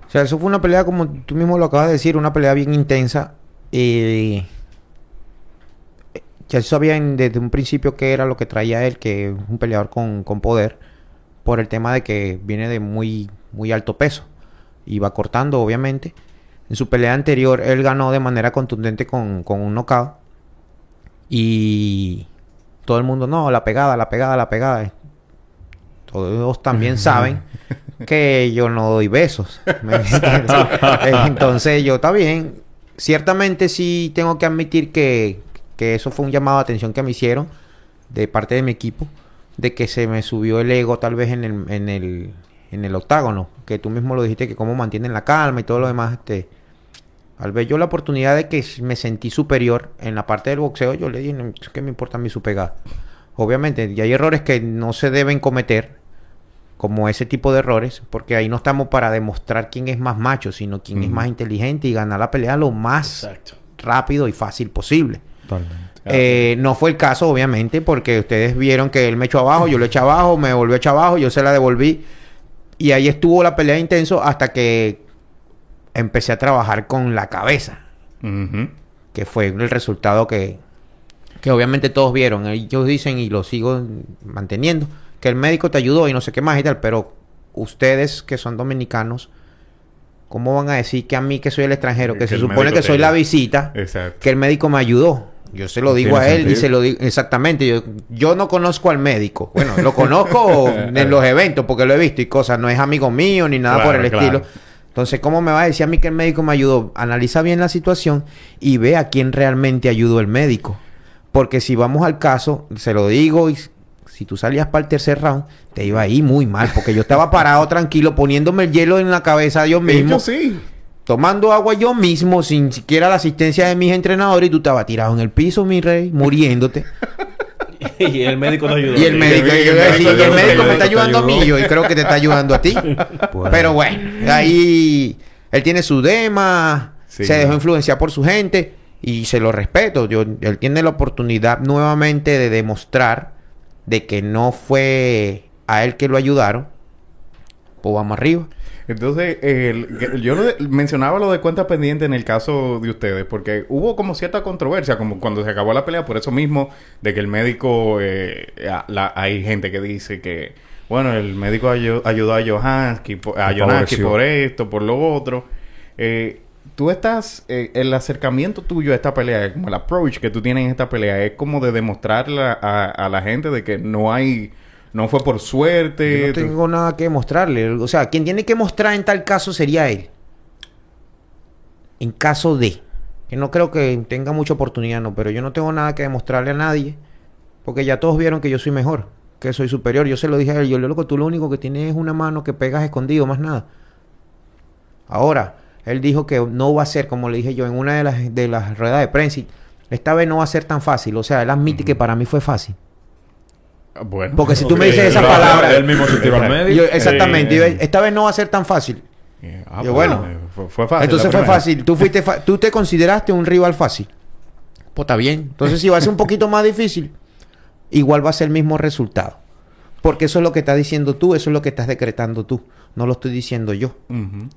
O sea, eso fue una pelea, como tú mismo lo acabas de decir, una pelea bien intensa. Y ya se sabía en- desde un principio que era lo que traía él, que es un peleador con, con poder, por el tema de que viene de muy, muy alto peso. Y va cortando, obviamente. En su pelea anterior, él ganó de manera contundente con, con un knockout. Y todo el mundo, no, la pegada, la pegada, la pegada. Todos también saben que yo no doy besos. Entonces yo, está bien. Ciertamente sí tengo que admitir que, que eso fue un llamado de atención que me hicieron de parte de mi equipo, de que se me subió el ego tal vez en el, en el, en el octágono, que tú mismo lo dijiste, que cómo mantienen la calma y todo lo demás. Este, al ver yo la oportunidad de que me sentí superior en la parte del boxeo, yo le dije, "No, ¿qué me importa a mí su pegada? Obviamente, y hay errores que no se deben cometer, como ese tipo de errores, porque ahí no estamos para demostrar quién es más macho, sino quién es más inteligente y ganar la pelea lo más Exacto. rápido y fácil posible. Totalmente. Eh, no fue el caso, obviamente, porque ustedes vieron que él me echó abajo, yo lo eché abajo, me volvió a echar abajo, yo se la devolví. Y ahí estuvo la pelea intenso hasta que empecé a trabajar con la cabeza, que fue el resultado que, que obviamente todos vieron. Ellos dicen, y lo sigo manteniendo, que el médico te ayudó y no sé qué más y tal, pero ustedes que son dominicanos, ¿cómo van a decir que a mí que soy el extranjero, que, Que se supone que soy la visita, Exacto. que el médico me ayudó? Yo se lo digo a él y se lo digo exactamente. Yo, yo no conozco al médico. Bueno, lo conozco en los eventos porque lo he visto y cosas. No es amigo mío ni nada por el claro. estilo. Entonces, ¿cómo me va a decir a mí que el médico me ayudó? Analiza bien la situación y ve a quién realmente ayudó el médico. Porque si vamos al caso, se lo digo, y si tú salías para el tercer round, te iba a ir muy mal. Porque yo estaba parado tranquilo, poniéndome el hielo en la cabeza yo mismo sí. tomando agua yo mismo, sin siquiera la asistencia de mis entrenadores, y tú estabas tirado en el piso, mi rey, muriéndote. y el médico te ayudó. Y el médico, y yo el iba a médico decir, y el te médico me está ayudando a mí, yo y creo que te está ayudando a ti. Pues, Pero bueno, ahí él tiene su dema, Sí. se dejó influenciar por su gente y se lo respeto. Yo, él tiene la oportunidad nuevamente de demostrar de que no fue a él que lo ayudaron. Pues vamos arriba. Entonces, el- que- yo mencionaba lo de cuenta pendiente en el caso de ustedes, porque hubo como cierta controversia, como cuando se acabó la pelea, por eso mismo, de que el médico, eh, la- hay gente que dice que bueno, el médico ayu- ayudó a Johansky, por, a Johansky por esto, por lo otro. Eh, tú estás, eh, el acercamiento tuyo a esta pelea, como el approach que tú tienes en esta pelea, es como de demostrarle a, a la gente de que no hay, no fue por suerte. Yo no tú- tengo nada que mostrarle. O sea, quien tiene que mostrar en tal caso sería él. En caso de. Que no creo que tenga mucha oportunidad, no. Pero yo no tengo nada que demostrarle a nadie. Porque ya todos vieron que yo soy mejor. Que soy superior. Yo se lo dije a él. Yo le loco, tú lo único que tienes es una mano que pegas escondido, más nada. Ahora, él dijo que no va a ser, como le dije yo, en una de las, de las ruedas de prensa. Esta vez no va a ser tan fácil. O sea, él admite que para mí fue fácil. Bueno. Porque si tú me dices esa palabra- Él mismo se tiró al medio. Yo- exactamente. Eh, Yo, esta vez no va a ser tan fácil. Eh, ah, Yo, bueno. eh, fue, fue fácil. Entonces fue fácil. Tú fuiste tú te consideraste un rival fácil. Pues está bien. Entonces si va a ser un poquito más difícil, igual va a ser el mismo resultado. Porque eso es lo que estás diciendo tú, eso es lo que estás decretando tú. No lo estoy diciendo yo. Ujú.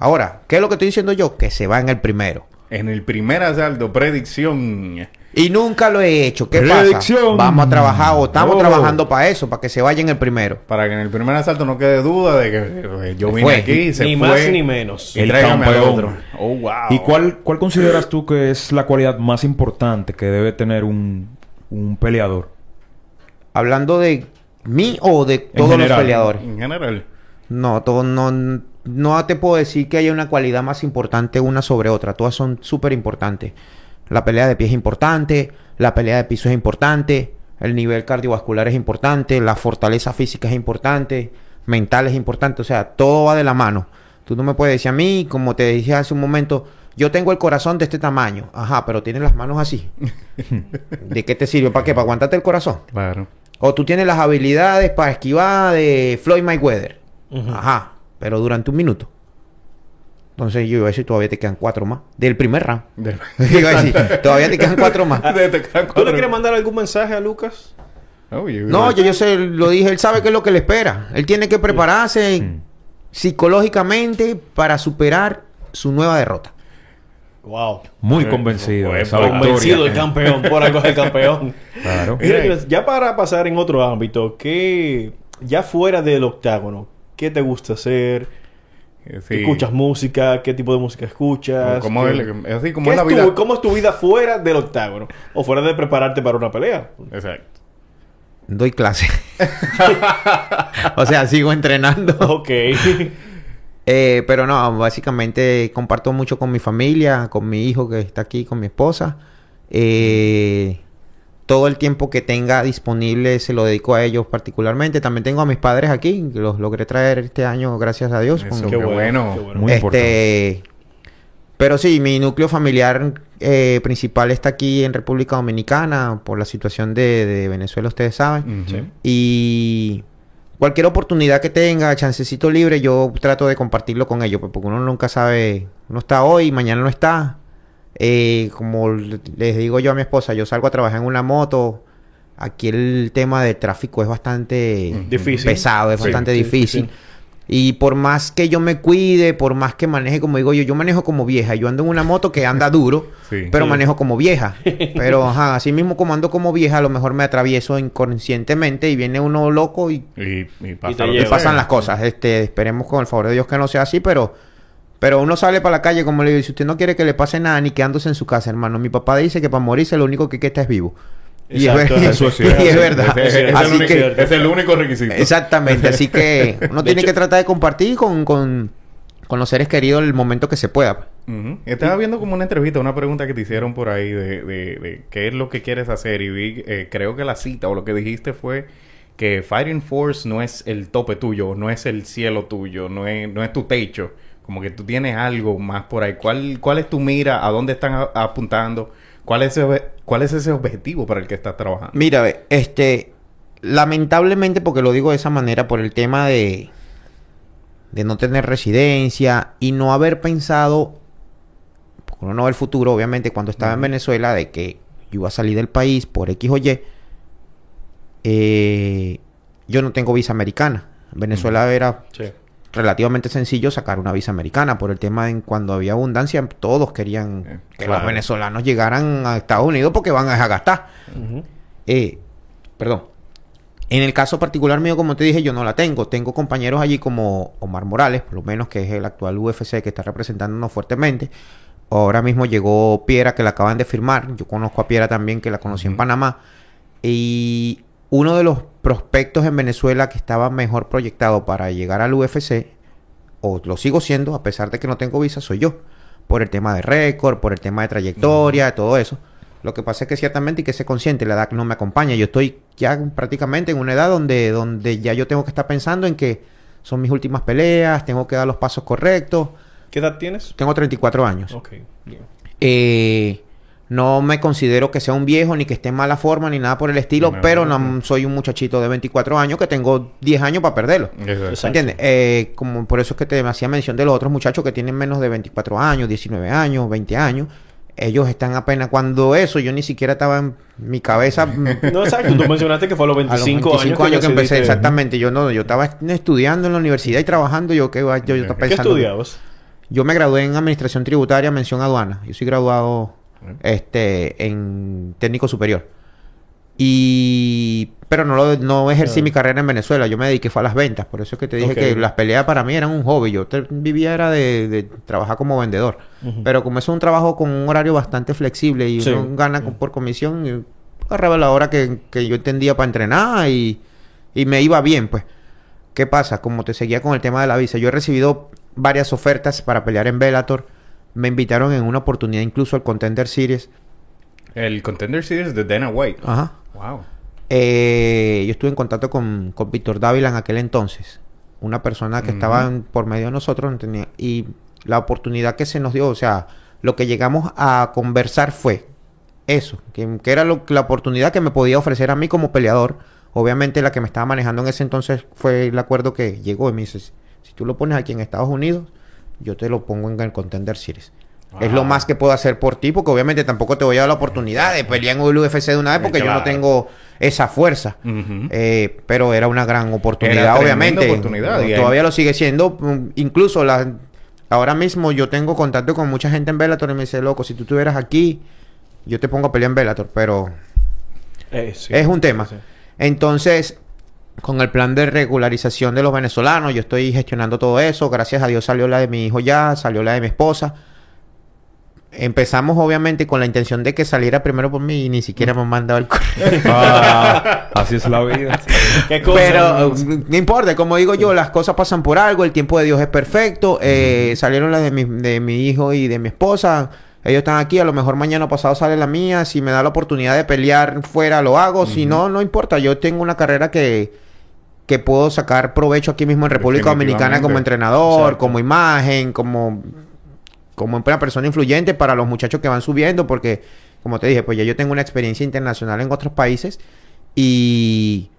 Ahora, ¿qué es lo que estoy diciendo yo? Que se va en el primero. En el primer asalto, predicción. Y nunca lo he hecho. ¿Qué Predicción. pasa? Vamos a trabajar o estamos Oh. trabajando para eso, para que se vaya en el primero. Para que en el primer asalto no quede duda de que eh, yo vine fue. aquí, se ni fue. más ni menos. Y El campeón. otro. Oh, wow. ¿Y cuál, cuál consideras tú que es la cualidad más importante que debe tener un, un peleador? Hablando de mí o de todos los peleadores. En general. No, todo, no, no te puedo decir que haya una cualidad más importante una sobre otra. Todas son súper importantes. La pelea de pie es importante, la pelea de piso es importante, el nivel cardiovascular es importante, la fortaleza física es importante, mental es importante. O sea, todo va de la mano. Tú no me puedes decir a mí, como te dije hace un momento, yo tengo el corazón de este tamaño. Ajá, pero tienes las manos así. ¿De qué te sirve? ¿Para qué? ¿Para aguantarte el corazón? Claro. O tú tienes las habilidades para esquivar de Floyd Mayweather. Ujú. Ajá, pero durante un minuto. Entonces yo iba a decir, todavía te quedan cuatro más. Del primer round. De- iba a decir, todavía te quedan cuatro más. De- te quedan ¿Tú le quieres mandar algún mensaje a Lucas? Oh, you- No, yo, yo sé, lo dije, él sabe qué es lo que le espera. Él tiene que prepararse Mm. psicológicamente para superar su nueva derrota. Wow. Muy Eh, convencido. Convencido el campeón, por algo es el campeón. Claro. Mira, ya para pasar en otro ámbito, ¿qué, ya fuera del octágono, ¿qué te gusta hacer? Eh, sí. ¿Escuchas música? ¿Qué tipo de música escuchas? Como ¿Qué- el- así como ¿Qué es la es tu- vida. ¿Cómo es tu vida fuera del octágono? O fuera de prepararte para una pelea. Exacto. Doy clase. o sea, sigo entrenando. Ok. Eh, pero no, básicamente comparto mucho con mi familia, con mi hijo que está aquí, con mi esposa. Eh, todo el tiempo que tenga disponible se lo dedico a ellos particularmente. También tengo a mis padres aquí, que los logré traer este año, gracias a Dios. Eso, con- qué bueno. qué bueno. Muy este, pero sí, mi núcleo familiar eh, principal está aquí en República Dominicana por la situación de, de Venezuela, ustedes saben. Y cualquier oportunidad que tenga, chancecito libre, yo trato de compartirlo con ellos, pues, porque uno nunca sabe, uno está hoy, mañana no está. Eh, como les digo yo a mi esposa, yo salgo a trabajar en una moto. Aquí el tema del tráfico es bastante Ujú. Difícil. pesado, es Sí, bastante sí, difícil. sí. Y por más que yo me cuide, por más que maneje como digo yo, yo manejo como vieja. Yo ando en una moto que anda duro, Sí. pero Sí. manejo como vieja. Pero ajá, así mismo como ando como vieja, a lo mejor me atravieso inconscientemente y viene uno loco y, Y, y pasa pasan las cosas. Este, esperemos con el favor de Dios que no sea así, pero pero uno sale para la calle, como le digo, si usted no quiere que le pase nada ni quedándose en su casa, hermano. Mi papá dice que para morirse lo único que queda es vivo. Y es, Exacto, es y cierto. es verdad. Es, el Así único, que es el único requisito. Exactamente, así que uno tiene hecho- que tratar de compartir con, con, con los seres queridos el momento que se pueda. Estaba viendo como una entrevista, una pregunta que te hicieron por ahí de, de, de qué es lo que quieres hacer y vi, eh, creo que la cita o lo que dijiste fue que Fighting Force no es el tope tuyo, no es el cielo tuyo, no es, no es tu techo, como que tú tienes algo más por ahí. ¿Cuál, cuál es tu mira? ¿A dónde están a- apuntando? ¿Cuál es, ese, ¿Cuál es ese objetivo para el que estás trabajando? Mira, ve, este, lamentablemente, porque lo digo de esa manera, por el tema de, de no tener residencia y no haber pensado, porque uno no ve el futuro, obviamente, cuando estaba en Venezuela, de que yo iba a salir del país por X o Y, eh, yo no tengo visa americana. En Venezuela era Sí. Relativamente sencillo sacar una visa americana por el tema de cuando había abundancia todos querían Eh, que claro. los venezolanos llegaran a Estados Unidos porque van a gastar eh, perdón En el caso particular mío, como te dije, yo no la tengo. Tengo compañeros allí como Omar Morales, por lo menos que es el actual UFC que está representándonos fuertemente. Ahora mismo llegó Piera, que la acaban de firmar. Yo conozco a Piera también, que la conocí en Panamá. Y uno de los prospectos en Venezuela que estaba mejor proyectado para llegar al UFC, o lo sigo siendo, a pesar de que no tengo visa, soy yo. Por el tema de récord, por el tema de trayectoria, todo eso. Lo que pasa es que ciertamente y que se consciente, la edad no me acompaña. Yo estoy ya prácticamente en una edad donde, donde ya yo tengo que estar pensando en que son mis últimas peleas, tengo que dar los pasos correctos. ¿Qué edad tienes? Tengo 34 años. Ok, bien. Eh, no me considero que sea un viejo ni que esté en mala forma ni nada por el estilo, No, pero no, no, soy un muchachito de 24 años que tengo 10 años para perderlo. Exacto. ¿Entiendes? Eh, como por eso es que te hacía mención de los otros muchachos que tienen menos de 24 años, 19 años, 20 años. Ellos están apenas cuando eso, yo ni siquiera estaba en mi cabeza. No, exacto. Tú mencionaste que fue a los a los 25, 25 años que, empecé, decidiste- exactamente. Yo no, yo estaba estudiando en la universidad y trabajando. Yo que yo, yo estaba ¿Qué pensando. estudiabas? Yo me gradué en Administración Tributaria, mención aduana. Yo soy graduado este en técnico superior. Y pero no lo, no ejercí mi carrera en Venezuela, yo me dediqué fue a las ventas, por eso es que te dije que las peleas para mí eran un hobby, yo te- vivía era de, de trabajar como vendedor, pero como es un trabajo con un horario bastante flexible y Sí. uno gana por comisión, agarraba la hora que, que yo entendía para entrenar y, y me iba bien, pues. ¿Qué pasa? Como te seguía con el tema de la visa, yo he recibido varias ofertas para pelear en Bellator. Me invitaron en una oportunidad incluso al Contender Series. El Contender Series de Dana White. Ajá. Wow. Eh, yo estuve en contacto con, con Víctor Dávila en aquel entonces. Una persona que estaba en- por medio de nosotros. tenía- y la oportunidad que se nos dio, o sea, lo que llegamos a conversar fue eso. Que, que era lo- la oportunidad que me podía ofrecer a mí como peleador. Obviamente la que me estaba manejando en ese entonces fue el acuerdo que llegó y me dice, si tú lo pones aquí en Estados Unidos, yo te lo pongo en el Contender Series. Es lo Ah. más que puedo hacer por ti, porque obviamente tampoco te voy a dar la oportunidad de pelear en el UFC de una vez, porque yo no tengo esa fuerza. Eh, pero era una gran oportunidad, Era obviamente. oportunidad, y Todavía lo sigue siendo. Mm, Incluso la, ahora mismo yo tengo contacto con mucha gente en Bellator y me dice, loco, si tú estuvieras aquí, yo te pongo a pelear en Bellator, pero Eh, sí. es un tema. Sí. Entonces, con el plan de regularización de los venezolanos, yo estoy gestionando todo eso. Gracias a Dios salió la de mi hijo ya, salió la de mi esposa. Empezamos obviamente con la intención de que saliera primero por mí y ni siquiera me han mandado el correo. Ah, así es la vida. ¿Qué cosa? Pero uh, no importa, como digo yo, las cosas pasan por algo, el tiempo de Dios es perfecto. Eh, Salieron las de mi, de mi hijo y de mi esposa. Ellos están aquí, a lo mejor mañana pasado sale la mía. Si me da la oportunidad de pelear fuera, lo hago. Si no, no importa. Yo tengo una carrera que, que puedo sacar provecho aquí mismo en República Dominicana como entrenador, Exacto. como imagen, como, como una persona influyente para los muchachos que van subiendo. Porque, como te dije, pues ya yo tengo una experiencia internacional en otros países. Y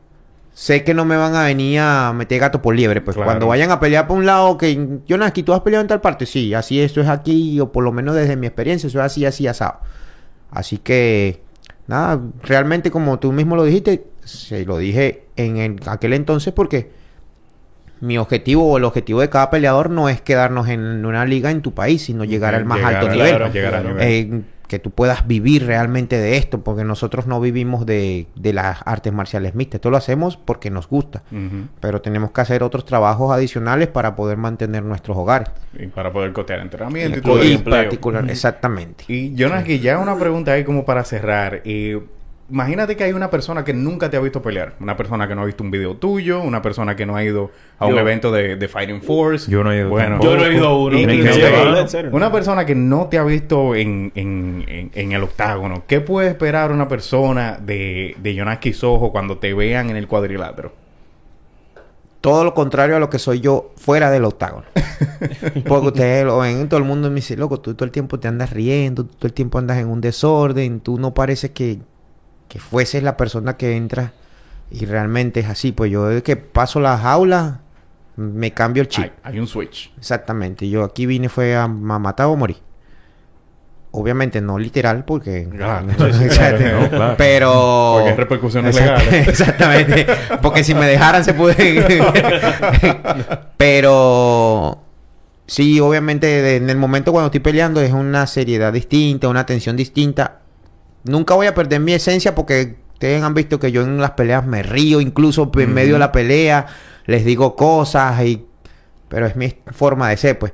sé que no me van a venir a meter gato por liebre. Pues Claro. cuando vayan a pelear por un lado, que Jonas, aquí tú has peleado en tal parte. Sí, así esto es aquí, o por lo menos desde mi experiencia, eso es así, así, asado. Así que, nada, realmente como tú mismo lo dijiste, se lo dije en el- aquel entonces porque mi objetivo o el objetivo de cada peleador no es quedarnos en una liga en tu país, sino llegar al más Llegar alto nivel. claro, llegar al Claro. nivel. Eh, que tú puedas vivir realmente de esto, porque nosotros no vivimos de, de las artes marciales mixtas. Esto lo hacemos porque nos gusta, pero tenemos que hacer otros trabajos adicionales para poder mantener nuestros hogares. Y para poder cotear entrenamiento y Y todo y particular, exactamente. Y Jonas, que ya una pregunta ahí como para cerrar. Eh, imagínate que hay una persona que nunca te ha visto pelear. Una persona que no ha visto un video tuyo. Una persona que no ha ido a un Yo. evento de, de Fighting Force. Yo no he ido Bueno. Yo no he ido a uno. Y- y serio. una persona que no te ha visto en, en, en, en el octágono. ¿Qué puede esperar una persona de, de Jonas Quisojo cuando te vean en el cuadrilátero? Todo lo contrario a lo que soy yo fuera del octágono. Porque ustedes lo ven, todo el mundo me dice, loco, tú todo el tiempo te andas riendo, tú todo el tiempo andas en un desorden, tú no pareces que, que fueses la persona que entra y realmente es así. Pues yo desde que paso la jaula, me cambio el chip. Hay, hay un switch. Exactamente. Yo aquí vine fue a, a matar o morir. Obviamente no literal porque... Claro. Exacto. No, claro. Pero... Porque hay repercusiones legales. Exactamente. Porque si me dejaran se puede... Pero... Sí, obviamente en el momento cuando estoy peleando es una seriedad distinta, una tensión distinta. Nunca voy a perder mi esencia porque Ustedes han visto que yo en las peleas me río, incluso en medio de la pelea, les digo cosas y... Pero es mi forma de ser, pues.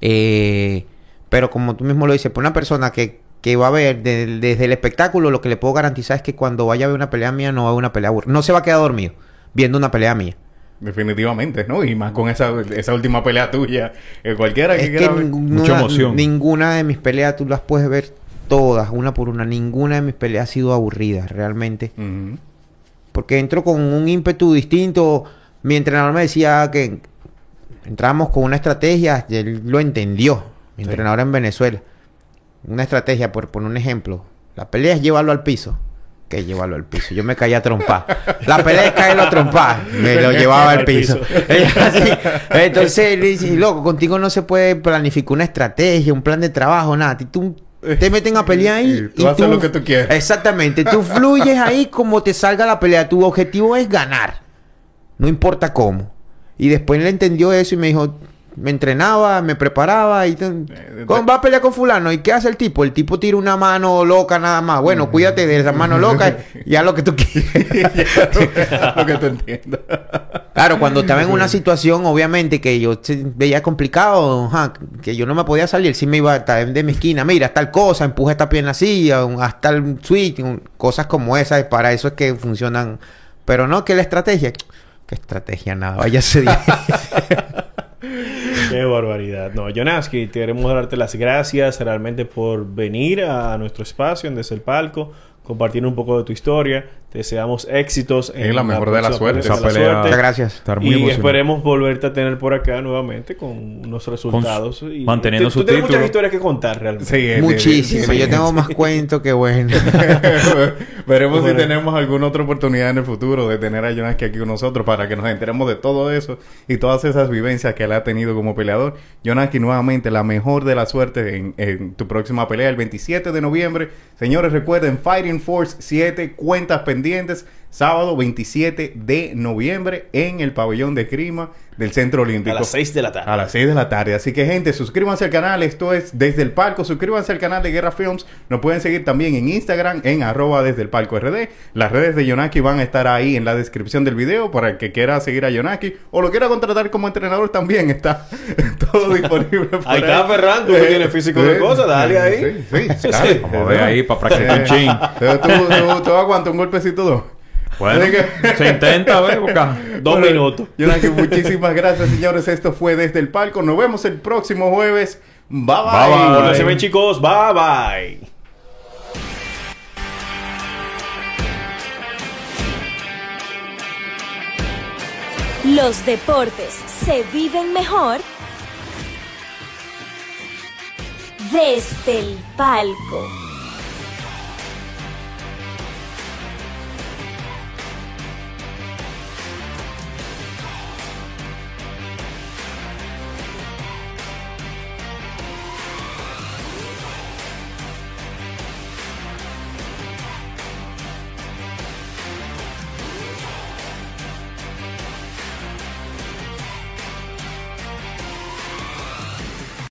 Eh, pero como tú mismo lo dices, por una persona que, que va a ver de- desde el espectáculo, lo que le puedo garantizar es que cuando vaya a ver una pelea mía, no va a ver una pelea aburrida. No se va a quedar dormido viendo una pelea mía. Definitivamente, ¿no? Y más con esa, esa última pelea tuya. Eh, cualquiera que Es que quiera ver- ninguna, Mucha emoción. ninguna de mis peleas, tú las puedes ver todas, una por una. Ninguna de mis peleas ha sido aburrida, realmente. Porque entro con un ímpetu distinto. Mi entrenador me decía que entramos con una estrategia, y él lo entendió. Mi Sí. entrenador en Venezuela. Una estrategia, por poner un ejemplo. La pelea es llevarlo al piso. Que llevarlo al piso. Yo me caía a trompar. La pelea es caerlo a trompar. Me lo llevaba al piso. Entonces le dice, loco, contigo no se puede planificar una estrategia, un plan de trabajo, nada. Tú te meten a pelear ahí. Y tú haces lo que tú quieres. Exactamente. Tú fluyes ahí como te salga la pelea. Tu objetivo es ganar. No importa cómo. Y después él entendió eso y me dijo, me entrenaba, me preparaba y t- ¿Cómo va a pelear con fulano? ¿Y qué hace el tipo? El tipo tira una mano loca nada más. Bueno, cuídate de esa mano loca y haz lo que tú quieras. lo que tú entiendas. Claro, cuando estaba en una situación, obviamente, que yo se- veía complicado, que yo no me podía salir, sí me iba a estar de mi esquina, mira, tal cosa, empuja esta pierna así, hasta el switch, cosas como esas, para eso es que funcionan. Pero no, que la estrategia, ¿qué estrategia? Nada, vaya a ser. Qué barbaridad. No, Jonaski, queremos darte las gracias realmente por venir a nuestro espacio en Desde el Palco, compartir un poco de tu historia. Deseamos éxitos Es la mejor de la suerte. pelea, Esa de la pelea- suerte. Muchas gracias. Estar muy y emocionado. esperemos volverte a tener por acá nuevamente con unos resultados. y manteniendo su tú tienes muchas historias que contar realmente. Sí, Muchísimo. sí, Yo tengo más cuento que bueno. Veremos si tenemos alguna otra oportunidad en el futuro de tener a Jonaski aquí con nosotros para que nos enteremos de todo eso y todas esas vivencias que él ha tenido como peleador. Jonaski, nuevamente, la mejor de la suerte en, en tu próxima pelea el 27 de noviembre. Señores, recuerden, Fighting Force 7, cuentas pendientes, independientes sábado 27 de noviembre en el pabellón de Crima del Centro Olímpico. A las 6 de la tarde. A las 6 de la tarde. Así que, gente, suscríbanse al canal. Esto es Desde el Palco. Suscríbanse al canal de Guerra Films. Nos pueden seguir también en Instagram, en arroba desde el palco RD. Las redes de Yonaki van a estar ahí en la descripción del video para el que quiera seguir a Yonaki o lo quiera contratar como entrenador también. Está todo disponible. por Ahí está Ferran, tú que tienes físico de cosas, dale ahí. Sí, sí, Sí, dale. sí. Vamos a ver ahí para practicar un Eh, chin. Pero tú, tú, tú aguantas un golpecito dos. Bueno, se intenta. Boca. Dos Bueno, minutos. Yonaki, muchísimas gracias, señores. Esto fue Desde el Palco. Nos vemos el próximo jueves. Bye bye. Bye, bye. Se ven chicos. Bye bye. Los deportes se viven mejor desde el palco.